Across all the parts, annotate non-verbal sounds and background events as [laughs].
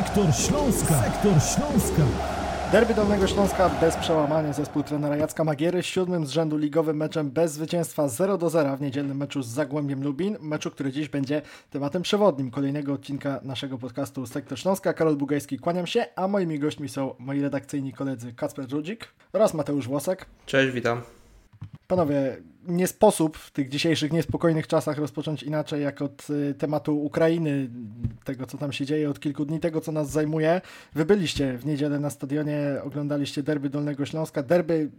Sektor Śląska. Sektor Śląska. Derby Dolnego Śląska bez przełamania zespół trenera Jacka Magiery siódmym z rzędu ligowym meczem bez zwycięstwa 0 do 0 w niedzielnym meczu z Zagłębiem Lubin, meczu, który dziś będzie tematem przewodnim kolejnego odcinka naszego podcastu Sektor Śląska. Karol Bugajski, kłaniam się, a moimi gośćmi są moi redakcyjni koledzy Kacper Rudzik oraz Mateusz Włosek. Cześć, witam. Panowie, nie sposób w tych dzisiejszych niespokojnych czasach rozpocząć inaczej jak od y, tematu Ukrainy, tego co tam się dzieje od kilku dni, tego co nas zajmuje. Wy byliście w niedzielę na stadionie, oglądaliście derby Dolnego Śląska, derby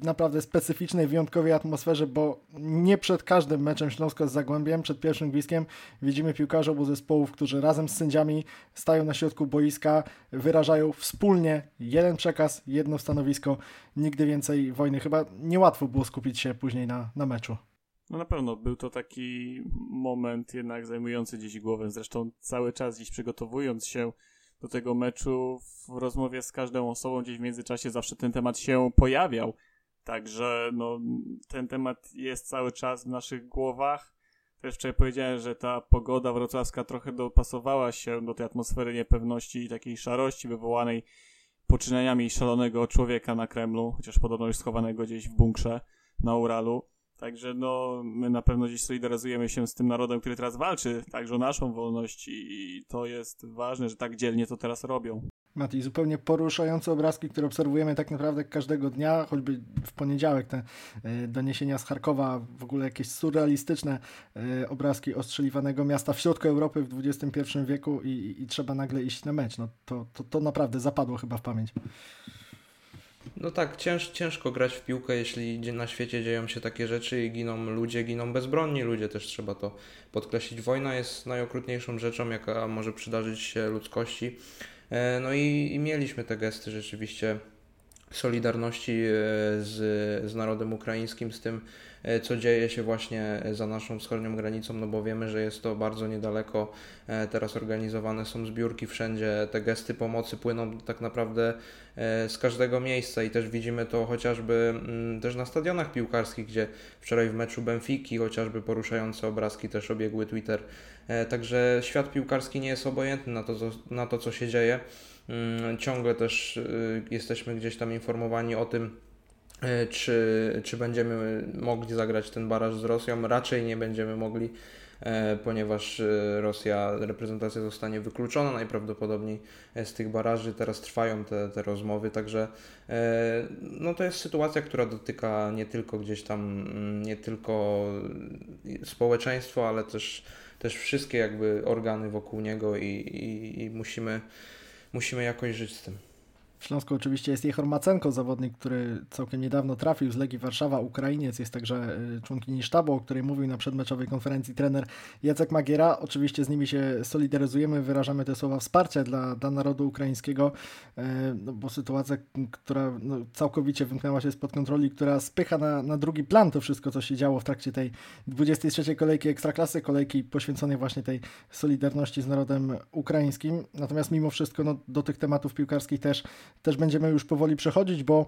w naprawdę specyficznej, wyjątkowej atmosferze, bo nie przed każdym meczem Śląska z Zagłębiem, przed pierwszym gwizdkiem widzimy piłkarzy obu zespołów, którzy razem z sędziami stają na środku boiska, wyrażają wspólnie jeden przekaz, jedno stanowisko, nigdy więcej wojny. Chyba niełatwo było skupić się później na, na meczu. No na pewno był to taki moment jednak zajmujący dziś głowę. Zresztą cały czas dziś przygotowując się do tego meczu w rozmowie z każdą osobą gdzieś w międzyczasie zawsze ten temat się pojawiał. Także no, ten temat jest cały czas w naszych głowach. Też wczoraj powiedziałem, że ta pogoda wrocławska trochę dopasowała się do tej atmosfery niepewności i takiej szarości wywołanej poczynaniami szalonego człowieka na Kremlu, chociaż podobno już schowanego gdzieś w bunkrze na Uralu. Także no, my na pewno dziś solidaryzujemy się z tym narodem, który teraz walczy także o naszą wolność i to jest ważne, że tak dzielnie to teraz robią. Mati, zupełnie poruszające obrazki, które obserwujemy tak naprawdę każdego dnia, choćby w poniedziałek te e, doniesienia z Charkowa, w ogóle jakieś surrealistyczne e, obrazki ostrzeliwanego miasta w środku Europy w XXI wieku i, i trzeba nagle iść na mecz. No to, to, to naprawdę zapadło chyba w pamięć. No tak, cięż, ciężko grać w piłkę, jeśli na świecie dzieją się takie rzeczy i giną ludzie, giną bezbronni ludzie, też trzeba to podkreślić. Wojna jest najokrutniejszą rzeczą, jaka może przydarzyć się ludzkości. E, no i, i mieliśmy te gesty rzeczywiście solidarności e, z, z narodem ukraińskim, z tym, co dzieje się właśnie za naszą wschodnią granicą, no bo wiemy, że jest to bardzo niedaleko. Teraz organizowane są zbiórki wszędzie. Te gesty pomocy płyną tak naprawdę z każdego miejsca i też widzimy to chociażby mm, też na stadionach piłkarskich, gdzie wczoraj w meczu Benfiki chociażby poruszające obrazki też obiegły Twitter. Także świat piłkarski nie jest obojętny na to, na to co się dzieje. Mm, ciągle też jesteśmy gdzieś tam informowani o tym, czy, czy będziemy mogli zagrać ten baraż z Rosją. Raczej nie będziemy mogli, e, ponieważ y, Rosja, reprezentacja zostanie wykluczona najprawdopodobniej z tych baraży. Teraz trwają te, te rozmowy, także e, no to jest sytuacja, która dotyka nie tylko gdzieś tam, mm, nie tylko społeczeństwo, ale też, też wszystkie jakby organy wokół niego i, i, i musimy musimy jakoś żyć z tym. W Śląsku oczywiście jest Jechor Macenko, zawodnik, który całkiem niedawno trafił z Legii Warszawa, Ukrainiec, jest także y, członkini sztabu, o której mówił na przedmeczowej konferencji trener Jacek Magiera. Oczywiście z nimi się solidaryzujemy, wyrażamy te słowa wsparcia dla, dla narodu ukraińskiego, y, no bo sytuacja, która no, całkowicie wymknęła się spod kontroli, która spycha na, na drugi plan to wszystko, co się działo w trakcie tej 23. kolejki Ekstraklasy, kolejki poświęconej właśnie tej solidarności z narodem ukraińskim. Natomiast mimo wszystko no, do tych tematów piłkarskich też też będziemy już powoli przechodzić, bo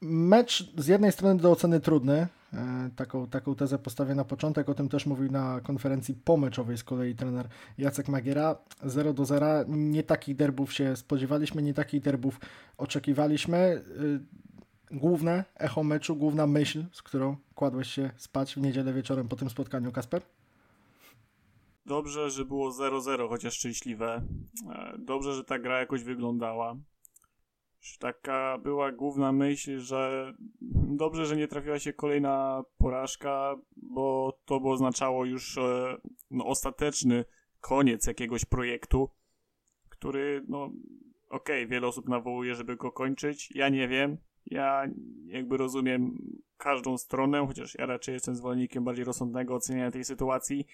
mecz z jednej strony do oceny trudny, e, taką, taką tezę postawię na początek, o tym też mówił na konferencji pomeczowej z kolei trener Jacek Magiera, 0 do 0, nie takich derbów się spodziewaliśmy, nie takich derbów oczekiwaliśmy. E, główne echo meczu, główna myśl, z którą kładłeś się spać w niedzielę wieczorem po tym spotkaniu, Kasper? Dobrze, że było 0-0, chociaż szczęśliwe. E, dobrze, że ta gra jakoś wyglądała taka była główna myśl, że dobrze, że nie trafiła się kolejna porażka, bo to by oznaczało już e, no, ostateczny koniec jakiegoś projektu, który, no, okej, okay, wiele osób nawołuje, żeby go kończyć. Ja nie wiem. Ja jakby rozumiem każdą stronę, chociaż ja raczej jestem zwolennikiem bardziej rozsądnego oceniania tej sytuacji.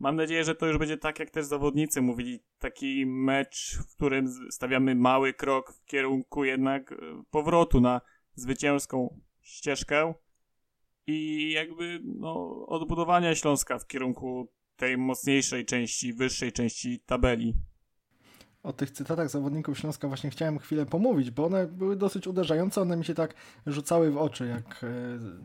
Mam nadzieję, że to już będzie tak, jak też zawodnicy mówili, taki mecz, w którym stawiamy mały krok w kierunku jednak e, powrotu na zwycięską ścieżkę i jakby no, odbudowania Śląska w kierunku tej mocniejszej części, wyższej części tabeli. O tych cytatach zawodników Śląska właśnie chciałem chwilę pomówić, bo one były dosyć uderzające, one mi się tak rzucały w oczy, jak e,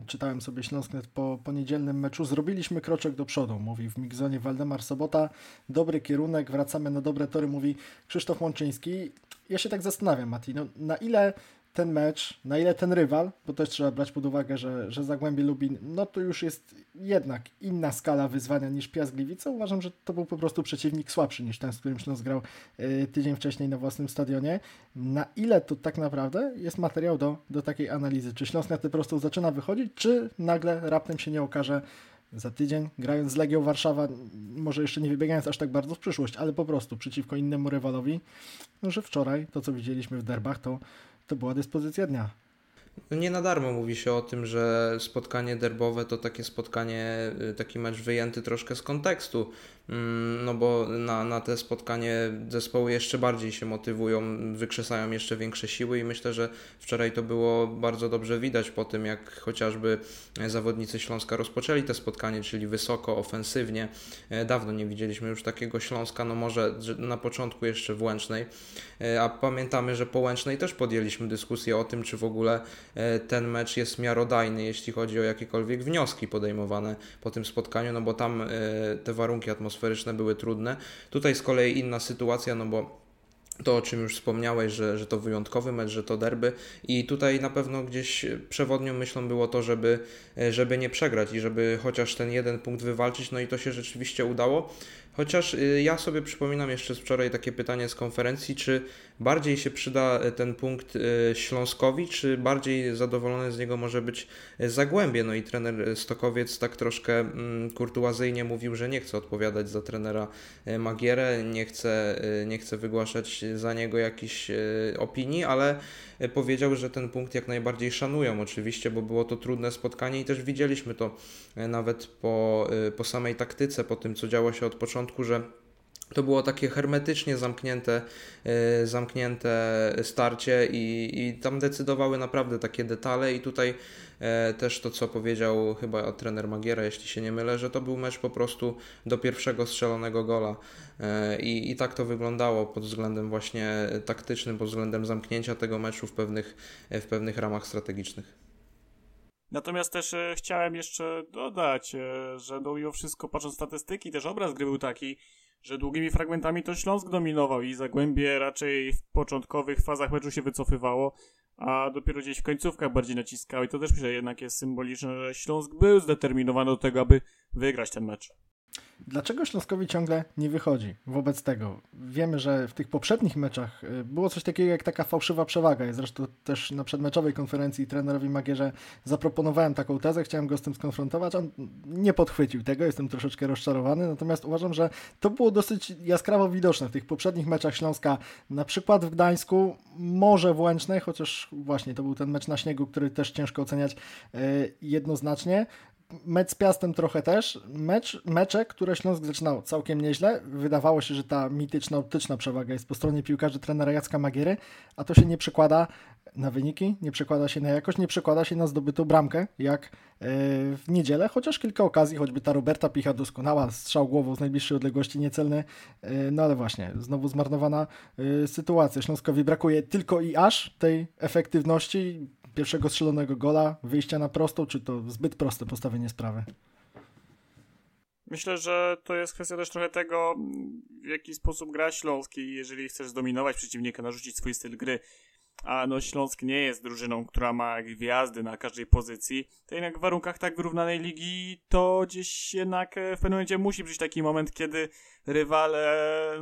czytałem sobie Śląsknet po, po niedzielnym meczu. Zrobiliśmy kroczek do przodu, mówi w Migzonie Waldemar Sobota. Dobry kierunek, wracamy na dobre tory, mówi Krzysztof Łączyński. Ja się tak zastanawiam, Mati, no, na ile ten mecz, na ile ten rywal, bo też trzeba brać pod uwagę, że, że Zagłębie Lubin, no to już jest jednak inna skala wyzwania niż Piast Gliwice. Uważam, że to był po prostu przeciwnik słabszy niż ten, z którym Śląsk grał y, tydzień wcześniej na własnym stadionie. Na ile to tak naprawdę jest materiał do, do takiej analizy? Czy Śląsk na po prostu zaczyna wychodzić, czy nagle raptem się nie okaże, za tydzień, grając z Legią Warszawa, może jeszcze nie wybiegając aż tak bardzo w przyszłość, ale po prostu przeciwko innemu rywalowi, no, że wczoraj to, co widzieliśmy w derbach, to to była dyspozycja dnia. Nie na darmo mówi się o tym, że spotkanie derbowe to takie spotkanie, y, taki mecz wyjęty troszkę z kontekstu. Mm, no bo na, na te spotkanie zespoły jeszcze bardziej się motywują, wykrzesają jeszcze większe siły i myślę, że wczoraj to było bardzo dobrze widać po tym, jak chociażby zawodnicy Śląska rozpoczęli te spotkanie, czyli wysoko, ofensywnie. E, dawno nie widzieliśmy już takiego Śląska, no może na początku jeszcze w Łęcznej, e, a pamiętamy, że po Łęcznej też podjęliśmy dyskusję o tym, czy w ogóle ten mecz jest miarodajny, jeśli chodzi o jakiekolwiek wnioski podejmowane po tym spotkaniu, no bo tam te warunki atmosferyczne były trudne. Tutaj z kolei inna sytuacja, no bo to, o czym już wspomniałeś, że, że to wyjątkowy mecz, że to derby i tutaj na pewno gdzieś przewodnią myślą było to, żeby, żeby nie przegrać i żeby chociaż ten jeden punkt wywalczyć, no i to się rzeczywiście udało. Chociaż y, ja sobie przypominam jeszcze z wczoraj takie pytanie z konferencji, czy bardziej się przyda y, ten punkt y, Śląskowi, czy bardziej zadowolony z niego może być Zagłębie. No i trener Stokowiec tak troszkę mm, kurtuazyjnie mówił, że nie chce odpowiadać za trenera Magierę, nie chce, nie chce wygłaszać za niego jakichś opinii, ale powiedział, że ten punkt jak najbardziej szanują oczywiście, bo było to trudne spotkanie i też widzieliśmy to nawet po, po samej taktyce, po tym co działo się od początku, że to było takie hermetycznie zamknięte, yy, zamknięte starcie i, i tam decydowały naprawdę takie detale i tutaj yy, też to, co powiedział chyba trener Magiera, jeśli się nie mylę, że to był mecz po prostu do pierwszego strzelonego gola yy, i, i tak to wyglądało pod względem właśnie taktycznym, pod względem zamknięcia tego meczu w pewnych, w pewnych ramach strategicznych. Natomiast też e, chciałem jeszcze dodać, e, że no mimo wszystko patrząc statystyki, też obraz gry był taki, że długimi fragmentami to Śląsk dominował i Zagłębie raczej w początkowych fazach meczu się wycofywało, a dopiero gdzieś w końcówkach bardziej naciskało i to też myślę jednak jest symboliczne, że Śląsk był zdeterminowany do tego, aby wygrać ten mecz. Dlaczego Śląskowi ciągle nie wychodzi wobec tego? Wiemy, że w tych poprzednich meczach y, było coś takiego jak taka fałszywa przewaga. Ja zresztą też na przedmeczowej konferencji trenerowi Magierze zaproponowałem taką tezę, chciałem go z tym skonfrontować. On nie podchwycił tego, jestem troszeczkę rozczarowany, natomiast uważam, że to było dosyć jaskrawo widoczne w tych poprzednich meczach Śląska, na przykład w Gdańsku, może w Łęcznej, chociaż właśnie to był ten mecz na śniegu, który też ciężko oceniać y, jednoznacznie mecz z Piastem trochę też. Mecz, mecze, które Śląsk zaczynał całkiem nieźle. Wydawało się, że ta mityczna, optyczna przewaga jest po stronie piłkarzy trenera Jacka Magiery, a to się nie przekłada na wyniki, nie przekłada się na jakość, nie przekłada się na zdobytą bramkę, jak e, w niedzielę, chociaż kilka okazji, choćby ta Roberta Picha doskonała, strzał głową z najbliższej odległości niecelny, e, no ale właśnie, znowu zmarnowana e, sytuacja. Śląskowi brakuje tylko i aż tej efektywności, pierwszego strzelonego gola, wyjścia na prostą, czy to zbyt proste postawienie sprawy? Myślę, że to jest kwestia też trochę tego, w jaki sposób gra Śląski. Jeżeli chcesz zdominować przeciwnika, narzucić swój styl gry, a no Śląsk nie jest drużyną, która ma gwiazdy na każdej pozycji, to jednak w warunkach tak wyrównanej ligi to gdzieś jednak e, w pewnym momencie musi być taki moment, kiedy rywal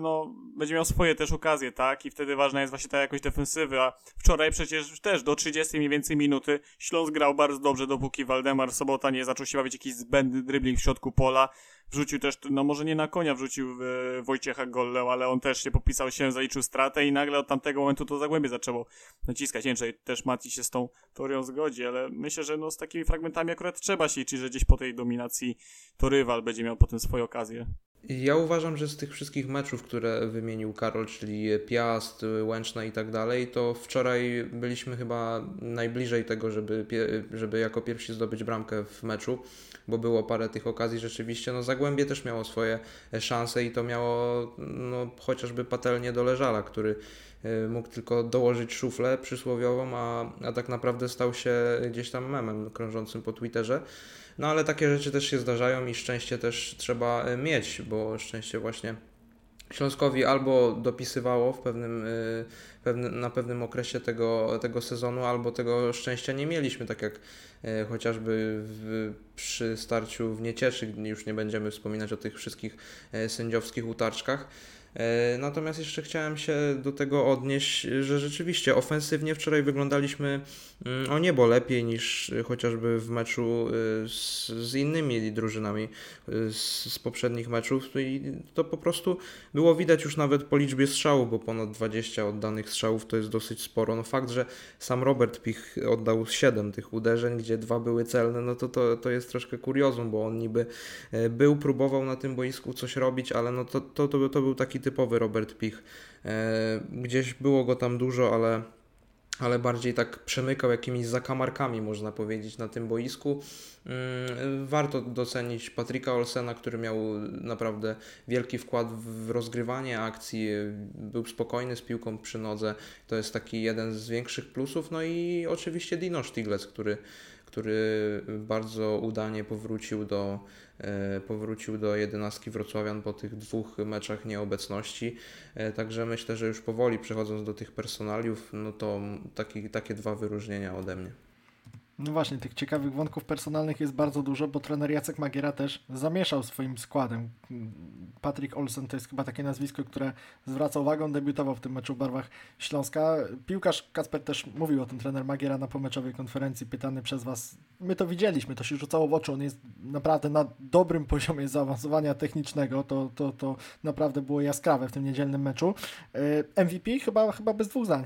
no, będzie miał swoje też okazje, tak? I wtedy ważna jest właśnie ta jakość defensywy, a wczoraj przecież też do 30 mniej więcej minuty Śląsk grał bardzo dobrze, dopóki Waldemar Sobota nie zaczął się bawić jakiś zbędny dribbling w środku pola, wrzucił też, no może nie na konia wrzucił e, Wojciecha Gollę, ale on też się popisał się, zaliczył stratę i nagle od tamtego momentu to Zagłębie zaczęło naciskać. Nie wiem, czy też Mati się z tą teorią zgodzi, ale myślę, że no z takimi fragmentami akurat trzeba się liczyć, że gdzieś po tej dominacji to rywal będzie miał potem swoje okazje. Ja uważam, że z tych wszystkich meczów, które wymienił Karol, czyli Piast, Łęczna i tak dalej, to wczoraj byliśmy chyba najbliżej tego, żeby, żeby jako pierwsi zdobyć bramkę w meczu, bo było parę tych okazji rzeczywiście. No Zagłębie też miało swoje szanse i to miało no, chociażby patelnie do Leżala, który e, mógł tylko dołożyć szuflę przysłowiową, a, a tak naprawdę stał się gdzieś tam memem krążącym po Twitterze. No ale takie rzeczy też się zdarzają i szczęście też trzeba e, mieć, bo szczęście właśnie Śląskowi albo dopisywało w pewnym, e, na pewnym okresie tego, tego sezonu, albo tego szczęścia nie mieliśmy, tak jak e, chociażby w, przy starciu w Niecieszy, już nie będziemy wspominać o tych wszystkich sędziowskich utarczkach. E, natomiast jeszcze chciałem się do tego odnieść, że rzeczywiście ofensywnie wczoraj wyglądaliśmy mm, o niebo lepiej niż chociażby w meczu e, z, z innymi drużynami e, z, z, poprzednich meczów i to po prostu było widać już nawet po liczbie strzałów, bo ponad 20 oddanych strzałów to jest dosyć sporo. No fakt, że sam Robert Pich oddał 7 tych uderzeń, gdzie dwa były celne, no to, to, to jest troszkę kuriozum, bo on niby był, próbował na tym boisku coś robić, ale no to, to, to, to był taki typowy Robert Pich. E, gdzieś było go tam dużo, ale, ale bardziej tak przemykał jakimiś zakamarkami, można powiedzieć, na tym boisku. Mm, warto docenić Patryka Olsena, który miał naprawdę wielki wkład w rozgrywanie akcji, był spokojny z piłką przy nodze. To jest taki jeden z większych plusów. No i oczywiście Dino Stiglec, który, który bardzo udanie powrócił do, E, powrócił do jedenastki Wrocławian po tych dwóch meczach nieobecności. E, także myślę, że już powoli przechodząc do tych personaliów, no to taki, takie dwa wyróżnienia ode mnie. No właśnie, tych ciekawych wątków personalnych jest bardzo dużo, bo trener Jacek Magiera też zamieszał swoim składem. Patrick Olsen to jest chyba takie nazwisko, które zwraca uwagę, debiutował w tym meczu w barwach Śląska. Piłkarz Kacper też mówił o tym, trener Magiera na pomeczowej konferencji, pytany przez Was. My to widzieliśmy, to się rzucało w oczy, on jest naprawdę na dobrym poziomie zaawansowania technicznego, to, to, to naprawdę było jaskrawe w tym niedzielnym meczu. E, MVP chyba, chyba bez dwóch zdań.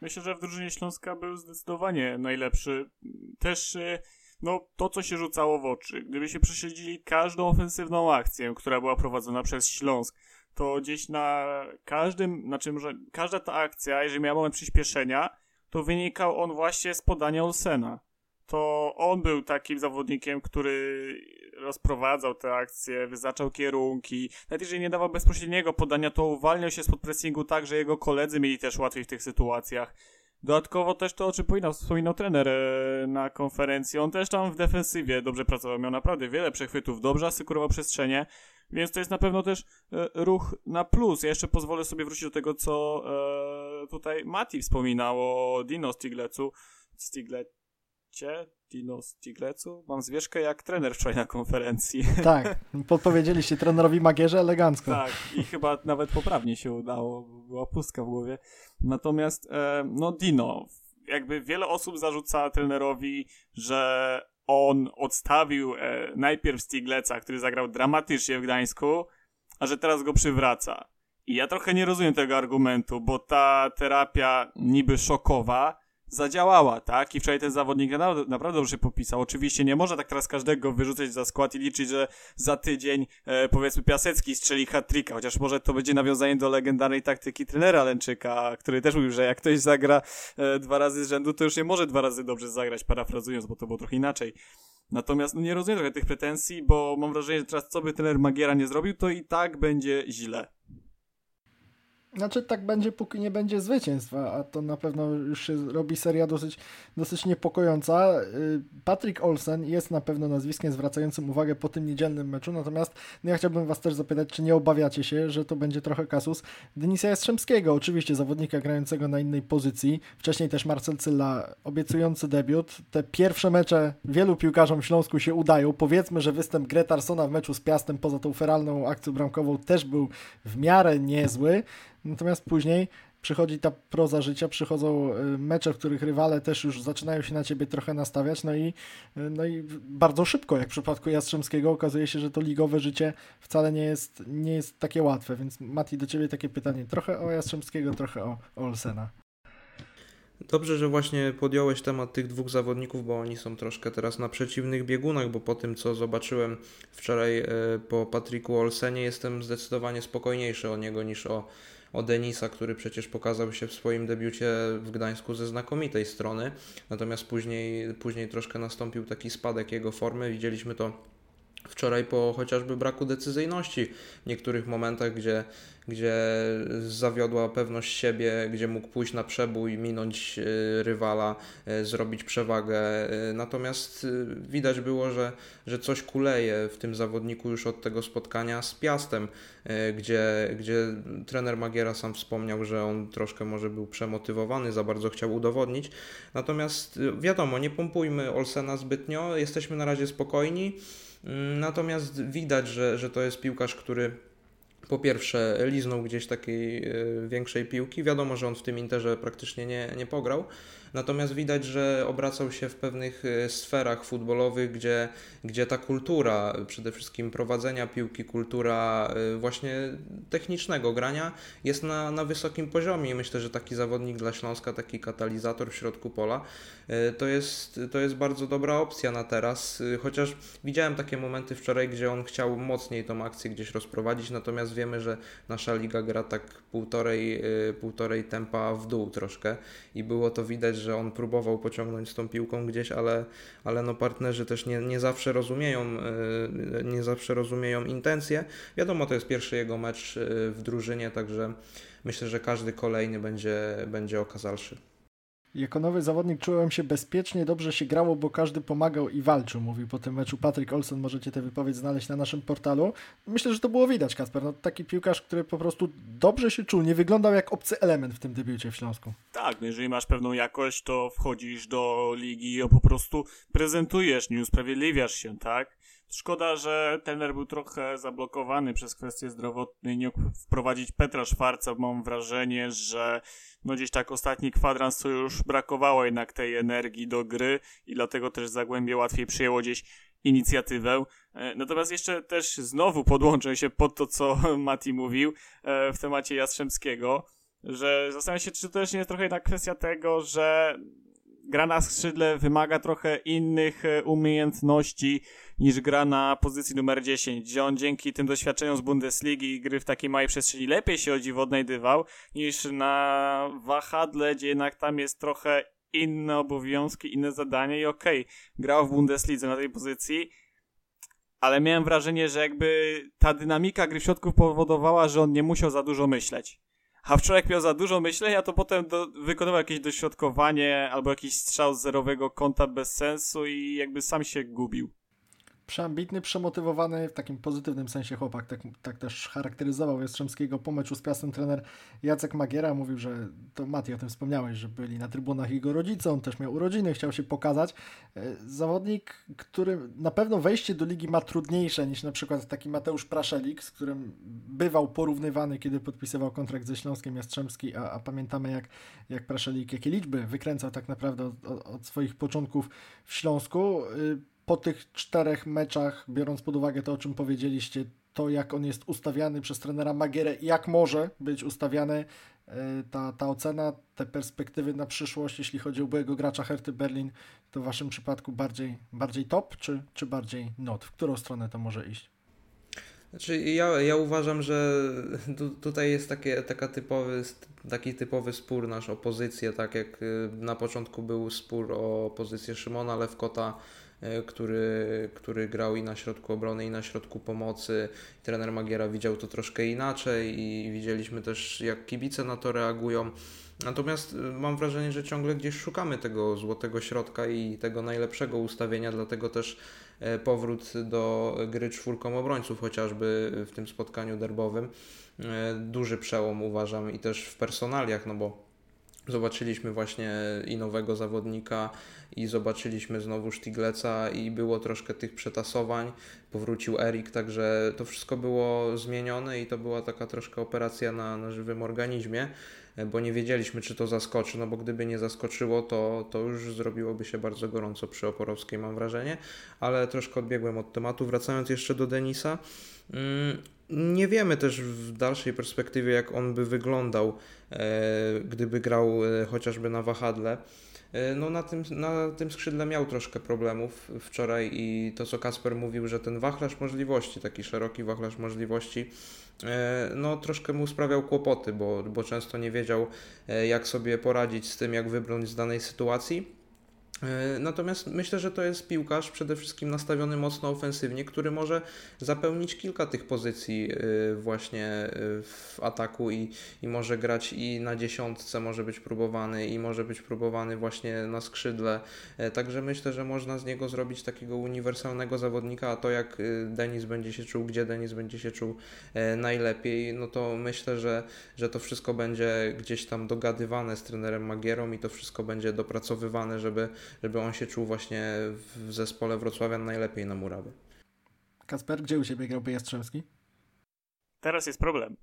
Myślę, że w drużynie Śląska był zdecydowanie najlepszy. Też y, no, to, co się rzucało w oczy. Gdyby się prześledzili każdą ofensywną akcję, która była prowadzona przez Śląsk, to gdzieś na każdym, znaczy może każda ta akcja, jeżeli miała moment przyspieszenia, to wynikał on właśnie z podania Olsena. To on był takim zawodnikiem, który rozprowadzał te akcje, wyznaczał kierunki. Nawet jeżeli nie dawał bezpośredniego podania, to uwalniał się spod pressingu tak, że jego koledzy mieli też łatwiej w tych sytuacjach. Dodatkowo też to, o czym wspominał, wspominał trener e, na konferencji, on też tam w defensywie dobrze pracował, miał naprawdę wiele przechwytów, dobrze asykurował przestrzenie, więc to jest na pewno też e, ruch na plus. Ja jeszcze pozwolę sobie wrócić do tego, co e, tutaj Mati wspominał o Dino Stiglecu. Stiglecie? Dino Stiglecu. Mam zwierzkę jak trener wczoraj na konferencji. [laughs] Tak, podpowiedzieliście trenerowi Magierze elegancko. Tak, i chyba nawet poprawnie się udało, była pustka w głowie. Natomiast, e, no Dino, jakby wiele osób zarzuca trenerowi, że on odstawił e, najpierw Stigleca, który zagrał dramatycznie w Gdańsku, a że teraz go przywraca. I ja trochę nie rozumiem tego argumentu, bo ta terapia niby szokowa zadziałała, tak? I wczoraj ten zawodnik naprawdę, dobrze popisał. Oczywiście nie można tak teraz każdego wyrzucać za skład i liczyć, że za tydzień e, powiedzmy Piasecki strzeli hat chociaż może to będzie nawiązanie do legendarnej taktyki trenera Lęczyka, który też mówił, że jak ktoś zagra e, dwa razy z rzędu, to już nie może dwa razy dobrze zagrać, parafrazując, bo to było trochę inaczej. Natomiast no, nie rozumiem trochę tych pretensji, bo mam wrażenie, że teraz co by trener Magiera nie zrobił, to i tak będzie źle. Znaczy tak będzie, póki nie będzie zwycięstwa, a to na pewno już się robi seria dosyć, dosyć niepokojąca. Y, Patrick Olsen jest na pewno nazwiskiem zwracającym uwagę po tym niedzielnym meczu, natomiast no ja chciałbym Was też zapytać, czy nie obawiacie się, że to będzie trochę kasus Denisa Jastrzębskiego, oczywiście zawodnika grającego na innej pozycji, wcześniej też Marcel Cylla, obiecujący debiut. Te pierwsze mecze wielu piłkarzom w Śląsku się udają. Powiedzmy, że występ Gretarsona w meczu z Piastem poza tą feralną akcją bramkową też był w miarę niezły. Natomiast później przychodzi ta proza życia, przychodzą y, mecze, w których rywale też już zaczynają się na ciebie trochę nastawiać, no i, y, no i bardzo szybko, jak w przypadku Jastrzębskiego, okazuje się, że to ligowe życie wcale nie jest, nie jest takie łatwe, więc Mati, do ciebie takie pytanie, trochę o Jastrzębskiego, trochę o, Olsena. Dobrze, że właśnie podjąłeś temat tych dwóch zawodników, bo oni są troszkę teraz na przeciwnych biegunach, bo po tym, co zobaczyłem wczoraj e, po Patricku Olsenie, jestem zdecydowanie spokojniejszy o niego niż o, o Denisa, który przecież pokazał się w swoim debiucie w Gdańsku ze znakomitej strony. Natomiast później, później troszkę nastąpił taki spadek jego formy. Widzieliśmy to wczoraj po chociażby braku decyzyjności w niektórych momentach, gdzie gdzie zawiodła pewność siebie, gdzie mógł pójść na przebój, minąć e, rywala, e, zrobić przewagę. E, natomiast widać było, że, że coś kuleje w tym zawodniku już od tego spotkania z Piastem, gdzie, gdzie trener Magiera sam wspomniał, że on troszkę może był przemotywowany, za bardzo chciał udowodnić. Natomiast wiadomo, nie pompujmy Olsena zbytnio, jesteśmy na razie spokojni. Natomiast widać, że, że to jest piłkarz, który po pierwsze liznął gdzieś takiej e, większej piłki. Wiadomo, że on w tym Interze praktycznie nie, nie pograł, Natomiast widać, że obracał się w pewnych e, sferach futbolowych, gdzie, gdzie ta kultura, przede wszystkim prowadzenia piłki, kultura e, właśnie technicznego grania jest na, na wysokim poziomie. I myślę, że taki zawodnik dla Śląska, taki katalizator w środku pola, e, to jest, to jest bardzo dobra opcja na teraz. Chociaż widziałem takie momenty wczoraj, gdzie on chciał mocniej tą akcję gdzieś rozprowadzić, natomiast wiemy, że nasza liga gra tak półtorej, półtorej tempa w dół troszkę i było to widać, że on próbował pociągnąć z tą piłką gdzieś, ale, ale no partnerzy też nie, nie zawsze rozumieją e, nie zawsze rozumieją intencje. Wiadomo, to jest pierwszy jego mecz e, w drużynie, także myślę, że każdy kolejny będzie, będzie okazalszy. Jako nowy zawodnik czułem się bezpiecznie, dobrze się grało, bo każdy pomagał i walczył, mówił po tym meczu Patryk Olson. Możecie tę wypowiedź znaleźć na naszym portalu. Myślę, że to było widać, Kasper. No, taki piłkarz, który po prostu dobrze się czuł, nie wyglądał jak obcy element w tym debiucie w Śląsku. Tak, no jeżeli masz pewną jakość, to wchodzisz do ligi i po prostu prezentujesz, nie usprawiedliwiasz się, tak? Szkoda, że tener był trochę zablokowany przez kwestie zdrowotne i nie mógł wprowadzić Petra Szwarca. Mam wrażenie, że no gdzieś tak ostatni kwadrans to już brakowało jednak tej energii do gry i dlatego też Zagłębie łatwiej przyjęło gdzieś inicjatywę. E, natomiast jeszcze też znowu podłączę się pod to, co [laughs] Mati mówił e, w temacie Jastrzębskiego, że zastanawiam się, czy to też nie jest trochę jednak kwestia tego, że gra na skrzydle wymaga trochę innych e, umiejętności niż gra na pozycji numer 10, gdzie on dzięki tym doświadczeniom z Bundesligi i gry w takiej małej przestrzeni lepiej się o dziwo odnajdywał niż na wahadle, gdzie jednak tam jest trochę inne obowiązki, inne zadanie i okej, okay, grał w Bundeslidze na tej pozycji, ale miałem wrażenie, że jakby ta dynamika gry w środku powodowała, że on nie musiał za dużo myśleć. A wczoraj miał za dużo myślenia, to potem do, wykonywał jakieś dośrodkowanie albo jakiś strzał z zerowego kąta bez sensu i jakby sam się gubił przeambitny, przemotywowany w takim pozytywnym sensie chłopak. Tak, tak też charakteryzował Jastrzębskiego po meczu z Piastem trener Jacek Magiera. Mówił, że to Mati o tym wspomniałeś, że byli na trybunach jego rodzice, on też miał urodziny, chciał się pokazać. E, zawodnik, który na pewno wejście do ligi ma trudniejsze niż na przykład taki Mateusz Praszelik, z którym bywał porównywany, kiedy podpisywał kontrakt ze Śląskiem Jastrzębski, a, a pamiętamy jak, jak Praszelik, jakie liczby wykręcał tak naprawdę od, od, od swoich początków w Śląsku. Po tych czterech meczach, biorąc pod uwagę to, o czym powiedzieliście, to jak on jest ustawiany przez trenera Magierę, jak może być ustawiany, e, ta, ta ocena, te perspektywy na przyszłość, jeśli chodzi o byłego gracza Herty Berlin, to w Waszym przypadku bardziej, bardziej top, czy, czy bardziej not? W którą stronę to może iść? Znaczy ja, ja uważam, że tu, tutaj jest takie, taka typowy, taki typowy spór nasz o pozycję, tak jak y, na początku był spór o pozycję Szymona Lewkota który, który grał i na środku obrony, i na środku pomocy. Trener Magiera widział to troszkę inaczej i widzieliśmy też, jak kibice na to reagują. Natomiast e, mam wrażenie, że ciągle gdzieś szukamy tego złotego środka i tego najlepszego ustawienia, dlatego też e, powrót do gry czwórką obrońców, chociażby w tym spotkaniu derbowym. Duży przełom uważam i też w personaliach, no bo Zobaczyliśmy właśnie i nowego zawodnika, i zobaczyliśmy znowu Sztigleca, i było troszkę tych przetasowań. Powrócił Erik, także to wszystko było zmienione, i to była taka troszkę operacja na, na żywym organizmie, bo nie wiedzieliśmy, czy to zaskoczy. No bo gdyby nie zaskoczyło, to, to już zrobiłoby się bardzo gorąco przy Oporowskiej, mam wrażenie. Ale troszkę odbiegłem od tematu. Wracając jeszcze do Denisa. Nie wiemy też w dalszej perspektywie, jak on by wyglądał, gdyby grał chociażby na wahadle. No na tym, na tym skrzydle miał troszkę problemów wczoraj i to co Kasper mówił, że ten wachlarz możliwości, taki szeroki wachlarz możliwości, no troszkę mu sprawiał kłopoty, bo, bo często nie wiedział jak sobie poradzić z tym, jak wybrnąć z danej sytuacji. E, natomiast myślę, że to jest piłkarz przede wszystkim nastawiony mocno ofensywnie, który może zapełnić kilka tych pozycji e, właśnie e, w ataku i, i może grać i na dziesiątce może być próbowany i może być próbowany właśnie na skrzydle. Także myślę, że można z niego zrobić takiego uniwersalnego zawodnika, a to jak Denis będzie się czuł, gdzie Denis będzie się czuł najlepiej, no to myślę, że, że to wszystko będzie gdzieś tam dogadywane z trenerem Magierą i to wszystko będzie dopracowywane, żeby żeby on się czuł właśnie w zespole Wrocławia najlepiej na murawie. Kasper, gdzie u Ciebie grałby Jastrzębski? Teraz jest problem,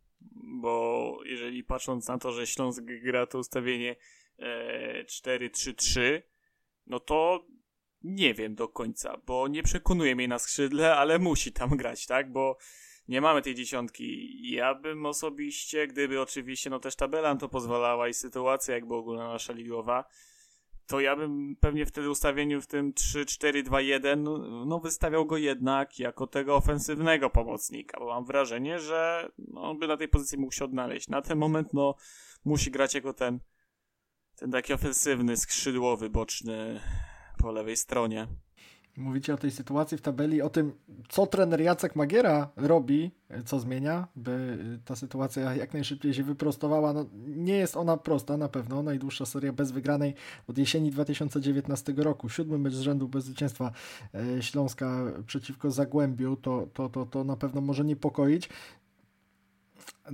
bo jeżeli patrząc na to, że Śląsk gra to ustawienie e, 4-3-3, no to nie wiem do końca, bo nie przekonuje mnie na skrzydle, ale musi tam grać, tak? Bo nie mamy tej dziesiątki. Ja bym osobiście, gdyby oczywiście no też tabela to pozwalała i sytuacja jakby ogólna nasza ligowa, to ja bym pewnie wtedy ustawieniu w tym 3-4-2-1 no, no, wystawiał go jednak jako tego ofensywnego pomocnika, bo mam wrażenie, że no, on by na tej pozycji mógł się odnaleźć. Na ten moment no musi grać jako ten ten taki ofensywny, skrzydłowy, boczny po lewej stronie. Mówicie o tej sytuacji w tabeli, o tym, co trener Jacek Magiera robi, co zmienia, by ta sytuacja jak najszybciej się wyprostowała. No, nie jest ona prosta na pewno. Najdłuższa seria bez wygranej od jesieni 2019 roku. Siódmy mecz z rzędu bez zwycięstwa e, Śląska przeciwko Zagłębiu. To, to, to, to na pewno może niepokoić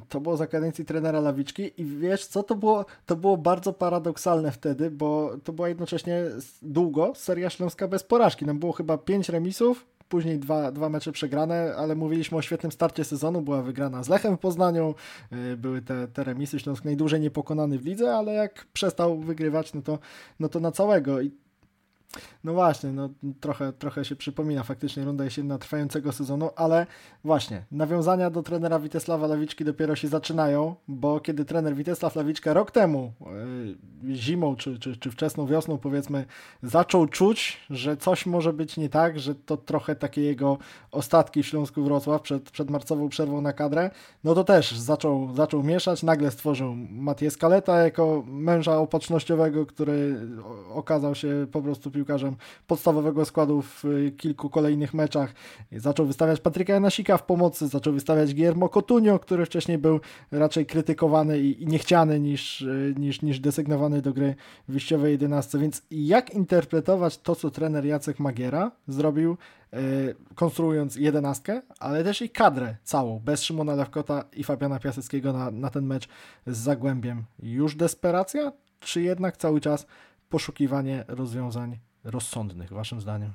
to było za kadencji trenera Lawiczki i wiesz co, to było, to było bardzo paradoksalne wtedy, bo to była jednocześnie długo seria śląska bez porażki. Nam było chyba pięć remisów, później dwa, dwa mecze przegrane, ale mówiliśmy o świetnym starcie sezonu, była wygrana z Lechem w Poznaniu, y, były te, te remisy, Śląsk najdłużej niepokonany w lidze, ale jak przestał wygrywać, no to, no to na całego. I no właśnie, no trochę, trochę się przypomina faktycznie runda jesienna trwającego sezonu, ale właśnie, nawiązania do trenera Witesława Lawiczki dopiero się zaczynają, bo kiedy trener Witesław Lawiczka rok temu, yy, zimą czy, czy, czy wczesną wiosną powiedzmy, zaczął czuć, że coś może być nie tak, że to trochę takie jego ostatki w Śląsku Wrocław przed, przed marcową przerwą na kadrę, no to też zaczął, zaczął mieszać, nagle stworzył Matię Skaleta jako męża opatrznościowego, który okazał się po prostu piłkarzem podstawowego składu w y, kilku kolejnych meczach. Zaczął wystawiać Patryka Janasika w pomocy, zaczął wystawiać Guillermo Cotunio, który wcześniej był raczej krytykowany i, niechciany niż, y, niż, niż desygnowany do gry w wyjściowej 11. Więc jak interpretować to, co trener Jacek Magiera zrobił y, konstruując jedenastkę, ale też i kadrę całą, bez Szymona Lewkota i Fabiana Piaseckiego na, na ten mecz z Zagłębiem. Już desperacja, czy jednak cały czas poszukiwanie rozwiązań rozsądnych, waszym zdaniem?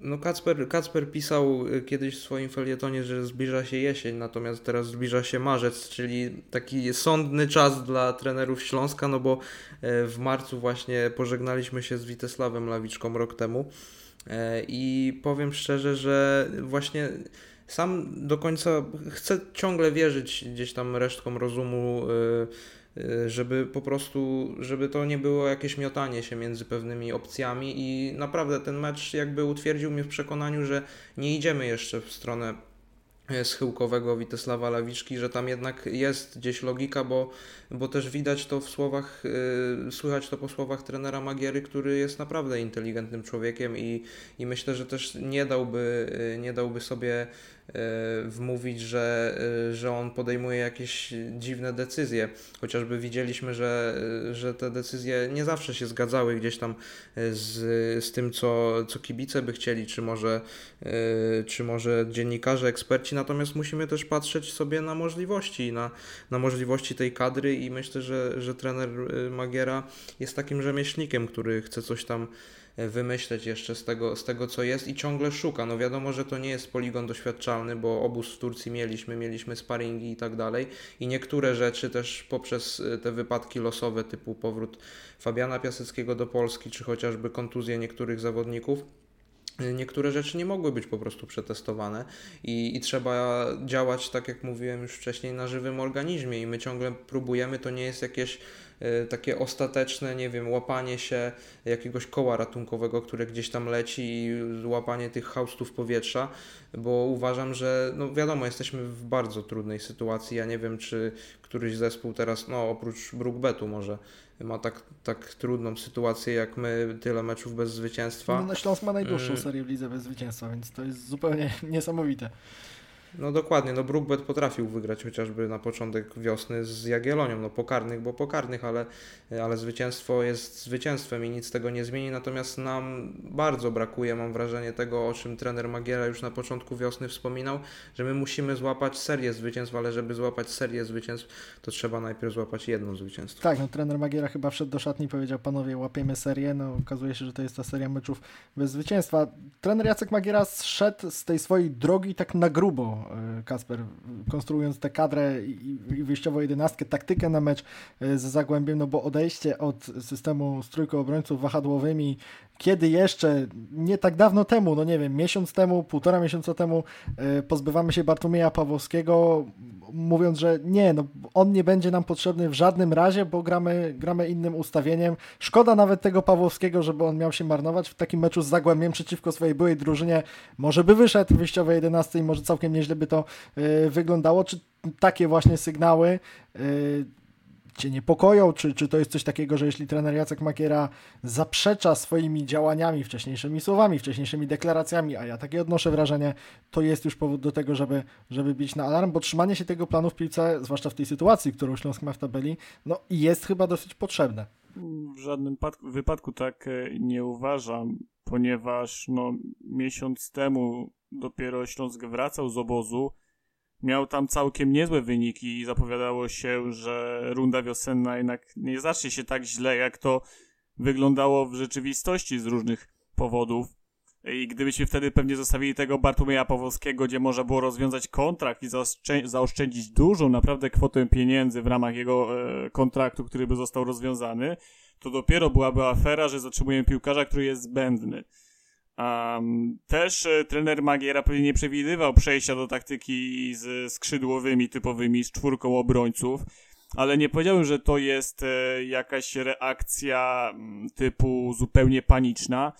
No Kacper, Kacper pisał y, kiedyś w swoim felietonie, że zbliża się jesień, natomiast teraz zbliża się marzec, czyli taki sądny czas dla trenerów Śląska, no bo e, w marcu właśnie pożegnaliśmy się z Witesławem Lawiczką rok temu e, i powiem szczerze, że właśnie sam do końca chcę ciągle wierzyć gdzieś tam resztką rozumu Y, żeby po prostu, żeby to nie było jakieś miotanie się między pewnymi opcjami i naprawdę ten mecz jakby utwierdził mnie w przekonaniu, że nie idziemy jeszcze w stronę e, schyłkowego Witesława Lawiczki, że tam jednak jest gdzieś logika, bo, bo też widać to w słowach, yy, słychać to po słowach trenera Magiery, który jest naprawdę inteligentnym człowiekiem i, i myślę, że też nie dałby, yy, nie dałby sobie wmówić, że, e, że on podejmuje jakieś dziwne decyzje. Chociażby widzieliśmy, że, e, że te decyzje nie zawsze się zgadzały gdzieś tam z, z tym, co, co kibice by chcieli, czy może, czy może dziennikarze, eksperci. Natomiast musimy też patrzeć sobie na możliwości, na, na możliwości tej kadry i myślę, że, że trener Magiera jest takim rzemieślnikiem, który chce coś tam wymyśleć jeszcze z tego, z tego, co jest i ciągle szuka. No wiadomo, że to nie jest poligon doświadczalny, bo obóz w Turcji mieliśmy, mieliśmy sparingi i tak dalej i niektóre rzeczy też poprzez e, te wypadki losowe typu powrót Fabiana Piaseckiego do Polski, czy chociażby kontuzje niektórych zawodników, niektóre rzeczy nie mogły być po prostu przetestowane i, i, trzeba działać, tak jak mówiłem już wcześniej, na żywym organizmie i my ciągle próbujemy, to nie jest jakieś takie ostateczne, nie wiem, łapanie się jakiegoś koła ratunkowego, które gdzieś tam leci i łapanie tych haustów powietrza, bo uważam, że no wiadomo, jesteśmy w bardzo trudnej sytuacji. Ja nie wiem, czy któryś zespół teraz, no oprócz Brookbetu może ma tak, tak trudną sytuację jak my, tyle meczów bez zwycięstwa. No, Śląsk ma najdłuższą y- serię w lidze bez zwycięstwa, więc to jest zupełnie [laughs] niesamowite. No dokładnie, no Brookbet potrafił wygrać chociażby na początek wiosny z Jagiellonią, no pokarnych, bo pokarnych, ale, ale zwycięstwo jest zwycięstwem i nic tego nie zmieni, natomiast nam bardzo brakuje, mam wrażenie, tego, o czym trener Magiera już na początku wiosny wspominał, że my musimy złapać serię zwycięstw, ale żeby złapać serię zwycięstw, to trzeba najpierw złapać jedno zwycięstwo. Tak, no trener Magiera chyba wszedł do szatni i powiedział, panowie, łapiemy serię, no okazuje się, że to jest ta seria meczów bez zwycięstwa. Trener Jacek Magiera zszedł z tej swojej drogi tak na grubo, Kasper, konstruując tę kadrę i, i wyjściową jedenastkę, taktykę na mecz e, z Zagłębiem, no bo odejście od systemu z trójką obrońców wahadłowymi, kiedy jeszcze, nie tak dawno temu, no nie wiem, miesiąc temu, półtora miesiąca temu e, pozbywamy się Bartłomieja Pawłowskiego, mówiąc, że nie, no on nie będzie nam potrzebny w żadnym razie, bo gramy, gramy innym ustawieniem. Szkoda nawet tego Pawłowskiego, żeby on miał się marnować w takim meczu z Zagłębiem przeciwko swojej byłej drużynie. Może by wyszedł w wyjściowej 11 i może całkiem nieźle by to y, wyglądało. Czy takie właśnie sygnały y, Cię niepokoją? Czy, czy to jest coś takiego, że jeśli trener Jacek Makiera zaprzecza swoimi działaniami, wcześniejszymi słowami, wcześniejszymi deklaracjami, a ja takie odnoszę wrażenie, to jest już powód do tego, żeby, żeby bić na alarm, bo trzymanie się tego planu w piłce, zwłaszcza w tej sytuacji, którą Śląsk ma w tabeli, no jest chyba dosyć potrzebne. W żadnym wypadku tak e, nie uważam, ponieważ no, miesiąc temu dopiero Śląsk wracał z obozu, miał tam całkiem niezłe wyniki i zapowiadało się, że runda wiosenna jednak nie zacznie się tak źle, jak to wyglądało w rzeczywistości z różnych powodów. I gdybyśmy wtedy pewnie zostawili tego Bartłomieja Pawłowskiego, gdzie można było rozwiązać kontrakt i zaoszczędzić dużą naprawdę kwotę pieniędzy w ramach jego e, kontraktu, który by został rozwiązany, to dopiero byłaby afera, że zatrzymujemy piłkarza, który jest zbędny. Um, też e, trener Magiera pewnie nie przewidywał przejścia do taktyki z skrzydłowymi typowymi, z czwórką obrońców, ale nie powiedziałbym, że to jest e, jakaś reakcja typu zupełnie paniczna,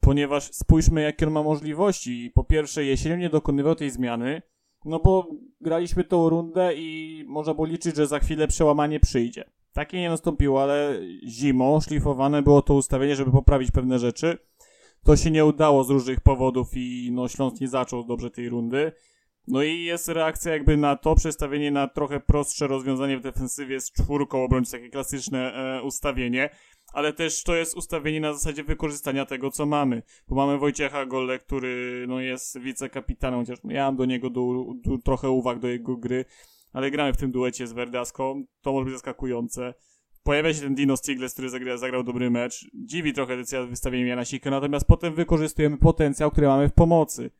ponieważ spójrzmy jakie on ma możliwości. Po pierwsze jesienią nie dokonywał tej zmiany, no bo graliśmy tą rundę i można było liczyć, że za chwilę przełamanie przyjdzie. Takie nie nastąpiło, ale zimą szlifowane było to ustawienie, żeby poprawić pewne rzeczy to się nie udało z różnych powodów i no Śląsk nie zaczął dobrze tej rundy. No i jest reakcja jakby na to, przestawienie na trochę prostsze rozwiązanie w defensywie z czwórką obrońców, takie klasyczne e, ustawienie, ale też to jest ustawienie na zasadzie wykorzystania tego, co mamy, bo mamy Wojciecha Golle, który no jest wicekapitanem, chociaż ja mam do niego du, du, trochę uwag do jego gry, ale gramy w tym duecie z Verdaską, to może być zaskakujące. Pojawia się ten Dino Stigles, który zagra, zagrał dobry mecz. Dziwi trochę decyzja wystawienia Jana Sika, natomiast potem wykorzystujemy potencjał, który mamy w pomocy.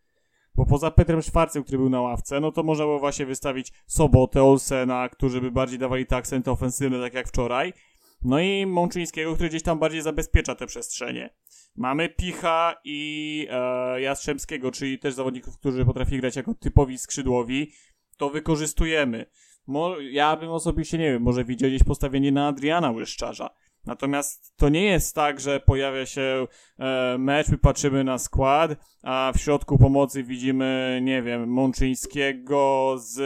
Bo poza Petrem Szwarcem, który był na ławce, no to można było właśnie wystawić Sobotę, Olsena, którzy by bardziej dawali te akcenty ofensywne, tak jak wczoraj. No i Mączyńskiego, który gdzieś tam bardziej zabezpiecza te przestrzenie. Mamy Picha i e, Jastrzębskiego, czyli też zawodników, którzy potrafili grać jako typowi skrzydłowi. To wykorzystujemy. Mo ja bym osobiście, nie wiem, może widział gdzieś postawienie na Adriana Łyszczarza. Natomiast to nie jest tak, że pojawia się e, mecz, my patrzymy na skład, a w środku pomocy widzimy, nie wiem, Mączyńskiego z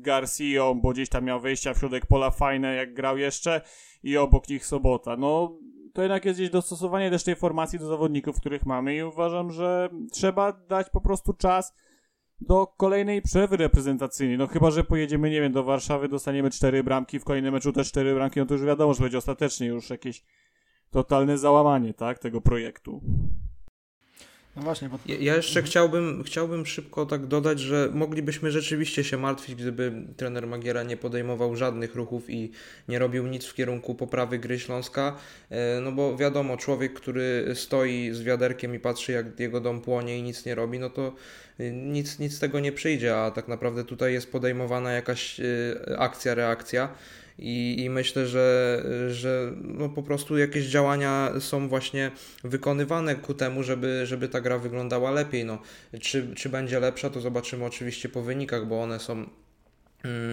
Garcią, bo gdzieś tam miał wejścia w środek pola fajne, jak grał jeszcze, i obok nich Sobota. No, to jednak jest gdzieś dostosowanie też tej formacji do zawodników, których mamy i uważam, że trzeba dać po prostu czas do kolejnej przerwy reprezentacyjnej. No chyba, że pojedziemy, nie wiem, do Warszawy, dostaniemy cztery bramki, w kolejnym meczu też cztery bramki, no to już wiadomo, że będzie ostatecznie już jakieś totalne załamanie, tak, tego projektu. No właśnie, bo... ja, jeszcze chciałbym, chciałbym szybko tak dodać, że moglibyśmy rzeczywiście się martwić, gdyby trener Magiera nie podejmował żadnych ruchów i nie robił nic w kierunku poprawy gry Śląska, e, no bo wiadomo, człowiek, który stoi z wiaderkiem i patrzy jak jego dom płonie i nic nie robi, no to e, nic, nic z tego nie przyjdzie, a tak naprawdę tutaj jest podejmowana jakaś e, akcja, reakcja i, i myślę, że, że no po prostu jakieś działania są właśnie wykonywane ku temu, żeby, żeby ta gra wyglądała lepiej. No, czy, czy będzie lepsza, to zobaczymy oczywiście po wynikach, bo one są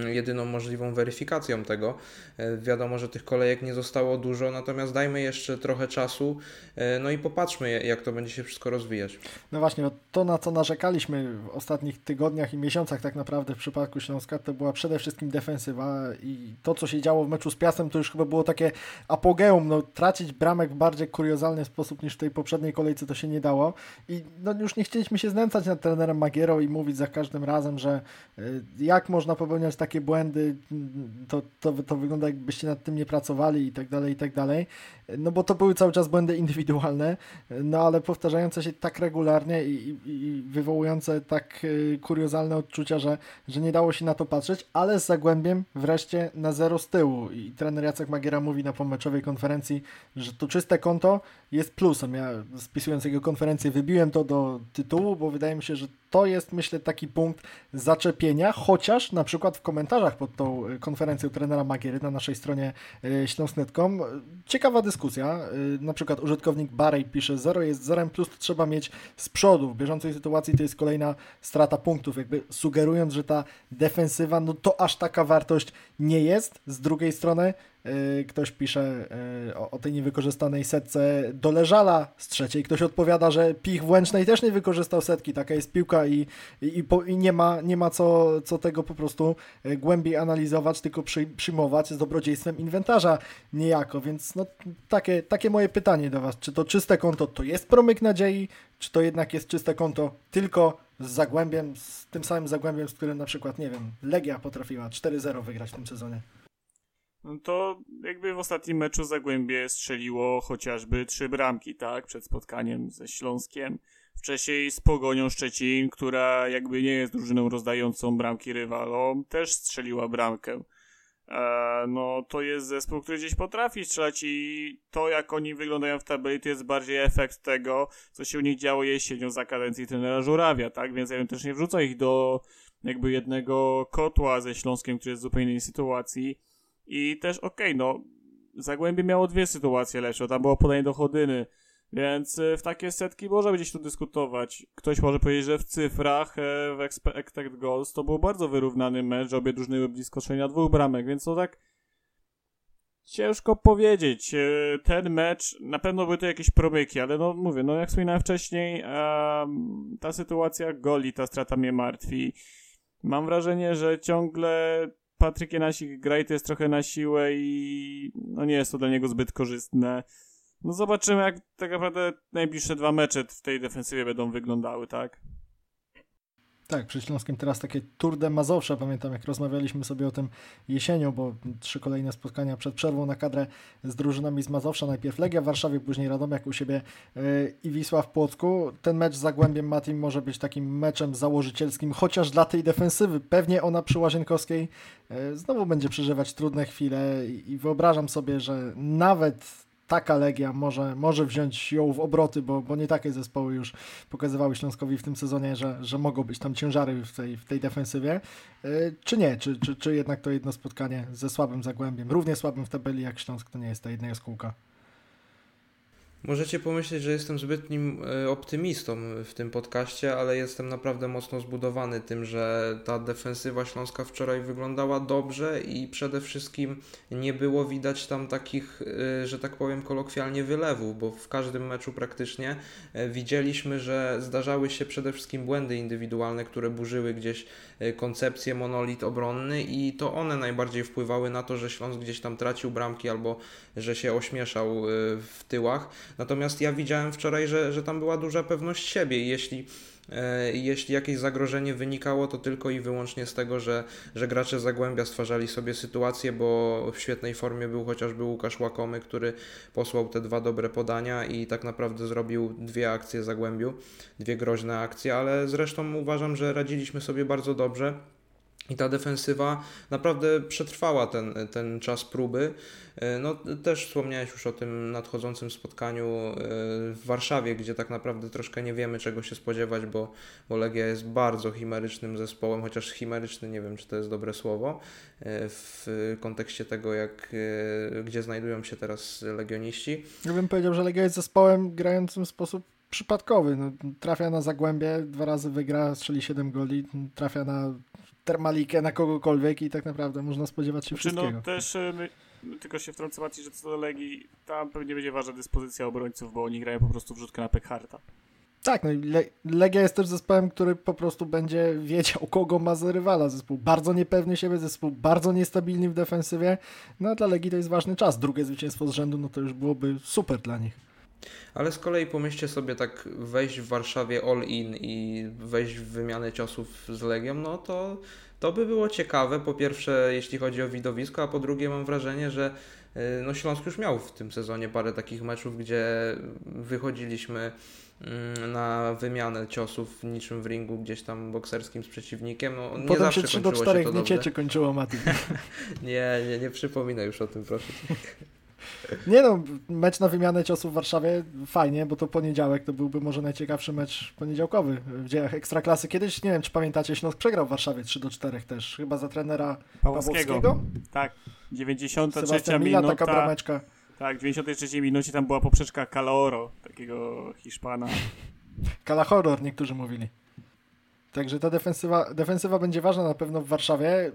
jedyną możliwą weryfikacją tego. E, wiadomo, że tych kolejek nie zostało dużo, natomiast dajmy jeszcze trochę czasu, e, no i popatrzmy, jak to będzie się wszystko rozwijać. No właśnie, to na co narzekaliśmy w ostatnich tygodniach i miesiącach tak naprawdę w przypadku Śląska, to była przede wszystkim defensywa i to, co się działo w meczu z Piastem, to już chyba było takie apogeum, no tracić bramek w bardziej kuriozalny sposób niż w tej poprzedniej kolejce to się nie dało i no już nie chcieliśmy się znęcać nad trenerem Magiero i mówić za każdym razem, że e, jak można popełniać popełniać takie błędy, to, to, to wygląda jakbyście nad tym nie pracowali i tak dalej, i tak dalej. No bo to były cały czas błędy indywidualne, no ale powtarzające się tak regularnie i, i, wywołujące tak y, kuriozalne odczucia, że, że nie dało się na to patrzeć, ale z Zagłębiem wreszcie na zero z tyłu i trener Jacek Magiera mówi na pomeczowej konferencji, że to czyste konto jest plusem. Ja spisując jego konferencję wybiłem to do tytułu, bo wydaje mi się, że to jest myślę taki punkt zaczepienia, chociaż na przykład w komentarzach pod tą y, konferencją trenera Magiery na naszej stronie y, śląsk.net.com ciekawa dyskusja, na przykład użytkownik Barej pisze 0 jest 0 plus trzeba mieć z przodu, w bieżącej sytuacji to jest kolejna strata punktów, jakby sugerując, że ta defensywa, no to aż taka wartość nie jest, z drugiej strony Y, ktoś pisze y, o, tej niewykorzystanej setce do Leżala z trzeciej. Ktoś odpowiada, że Pich w Łęcznej też nie wykorzystał setki. Taka jest piłka i, i, i nie ma, nie ma co, co tego po prostu y, głębiej analizować, tylko przy, przyjmować z dobrodziejstwem inwentarza niejako. Więc no, takie, takie moje pytanie do Was. Czy to czyste konto to jest promyk nadziei, czy to jednak jest czyste konto tylko z Zagłębiem, z tym samym Zagłębiem, z którym na przykład, nie wiem, Legia potrafiła 4-0 wygrać w tym sezonie? No to jakby w ostatnim meczu Zagłębie strzeliło chociażby trzy bramki, tak, przed spotkaniem ze Śląskiem. Wcześniej z Pogonią Szczecin, która jakby nie jest drużyną rozdającą bramki rywalom, też strzeliła bramkę. E, no to jest zespół, który gdzieś potrafi strzelać i to jak oni wyglądają w tabeli to jest bardziej efekt tego, co się u nich działo jesienią za kadencji trenera Żurawia, tak, więc ja bym też nie wrzucał ich do jakby jednego kotła ze Śląskiem, który jest w zupełnie innej sytuacji i też okej, okay, no Zagłębie miało dwie sytuacje lepsze, tam było podanie do Chodyny, więc e, w takie setki można będzie tu dyskutować. Ktoś może powiedzieć, że w cyfrach, e, w expected goals to był bardzo wyrównany mecz, obie drużyny były blisko strzelenia dwóch bramek, więc to tak ciężko powiedzieć. E, ten mecz, na pewno były to jakieś promyki, ale no mówię, no jak wspominałem wcześniej, ta sytuacja goli, ta strata mnie martwi. Mam wrażenie, że ciągle Patryk Janasik gra i to jest trochę na siłę i no nie jest to dla niego zbyt korzystne. No zobaczymy, jak tak naprawdę najbliższe dwa mecze w tej defensywie będą wyglądały, tak? Tak, przy Śląskiem teraz takie Tour de Mazowsza, pamiętam jak rozmawialiśmy sobie o tym jesienią, bo trzy kolejne spotkania przed przerwą na kadrę z drużynami z Mazowsza, najpierw Legia w Warszawie, później Radomiak u siebie yy, i Wisła w Płocku. Ten mecz z Zagłębiem Matim może być takim meczem założycielskim, chociaż dla tej defensywy, pewnie ona przy Łazienkowskiej yy, znowu będzie przeżywać trudne chwile i wyobrażam sobie, że nawet taka Legia może, może wziąć ją w obroty, bo, bo nie takie zespoły już pokazywały Śląskowi w tym sezonie, że, że mogą być tam ciężary w tej, w tej defensywie. E, czy nie? Czy, czy, czy jednak to jedno spotkanie ze słabym Zagłębiem, równie słabym w tabeli jak Śląsk, to nie jest ta jedna jaskółka? Możecie pomyśleć, że jestem zbytnim e, optymistą w tym podcaście, ale jestem naprawdę mocno zbudowany tym, że ta defensywa śląska wczoraj wyglądała dobrze i przede wszystkim nie było widać tam takich, e, że tak powiem kolokwialnie, wylewów, bo w każdym meczu praktycznie e, widzieliśmy, że zdarzały się przede wszystkim błędy indywidualne, które burzyły gdzieś koncepcję monolit obronny i to one najbardziej wpływały na to, że Śląsk gdzieś tam tracił bramki albo że się ośmieszał w tyłach. Natomiast ja widziałem wczoraj, że, że tam była duża pewność siebie i jeśli e, jeśli jakieś zagrożenie wynikało, to tylko i wyłącznie z tego, że, że gracze Zagłębia stwarzali sobie sytuację, bo w świetnej formie był chociażby Łukasz Łakomy, który posłał te dwa dobre podania i tak naprawdę zrobił dwie akcje Zagłębiu, dwie groźne akcje, ale zresztą uważam, że radziliśmy sobie bardzo dobrze. I ta defensywa naprawdę przetrwała ten, ten czas próby. E, no, też wspomniałeś już o tym nadchodzącym spotkaniu e, w Warszawie, gdzie tak naprawdę troszkę nie wiemy czego się spodziewać, bo, bo Legia jest bardzo chimerycznym zespołem, chociaż chimeryczny nie wiem, czy to jest dobre słowo e, w kontekście tego, jak, gdzie znajdują się teraz legioniści. Ja bym powiedział, że Legia jest zespołem grającym w sposób przypadkowy. No, trafia na Zagłębie, dwa razy wygra, strzeli 7 goli, trafia na Termalikę, na kogokolwiek i tak naprawdę można spodziewać się znaczy, no, wszystkiego. No też my, tylko się wtrącę Maciej, że co do Legii, tam pewnie będzie ważna dyspozycja obrońców, bo oni grają po prostu wrzutkę na Pekharta. Tak, no i Le Legia jest też zespołem, który po prostu będzie wiedział, kogo ma za rywala. Zespół bardzo niepewny siebie, zespół bardzo niestabilny w defensywie. No a dla Legii to jest ważny czas. Drugie zwycięstwo z rzędu, no to już byłoby super dla nich. Ale z kolei pomyślcie sobie tak wejść w Warszawie all in i wejść w wymianę ciosów z Legią, no to to by było ciekawe, po pierwsze jeśli chodzi o widowisko, a po drugie mam wrażenie, że y, no Śląsk już miał w tym sezonie parę takich meczów, gdzie wychodziliśmy mm, na wymianę ciosów niczym w ringu gdzieś tam bokserskim z przeciwnikiem. No, nie Potem zawsze się 3 do 4 w kończyło Mati. [laughs] nie, nie, nie przypominaj już o tym, proszę. [laughs] Nie no, mecz na wymianę ciosów w Warszawie fajnie, bo to poniedziałek to byłby może najciekawszy mecz poniedziałkowy w dziejach Ekstraklasy. Kiedyś, nie wiem czy pamiętacie, Śląsk przegrał w Warszawie 3 do 4 też, chyba za trenera Pawłowskiego. Pawłowskiego? Tak, 93 Sebastian Mila, minuta. taka brameczka. Tak, w 93 minucie tam była poprzeczka Caloro, takiego Hiszpana. Calahorror niektórzy mówili. Także ta defensywa, defensywa będzie ważna na pewno w Warszawie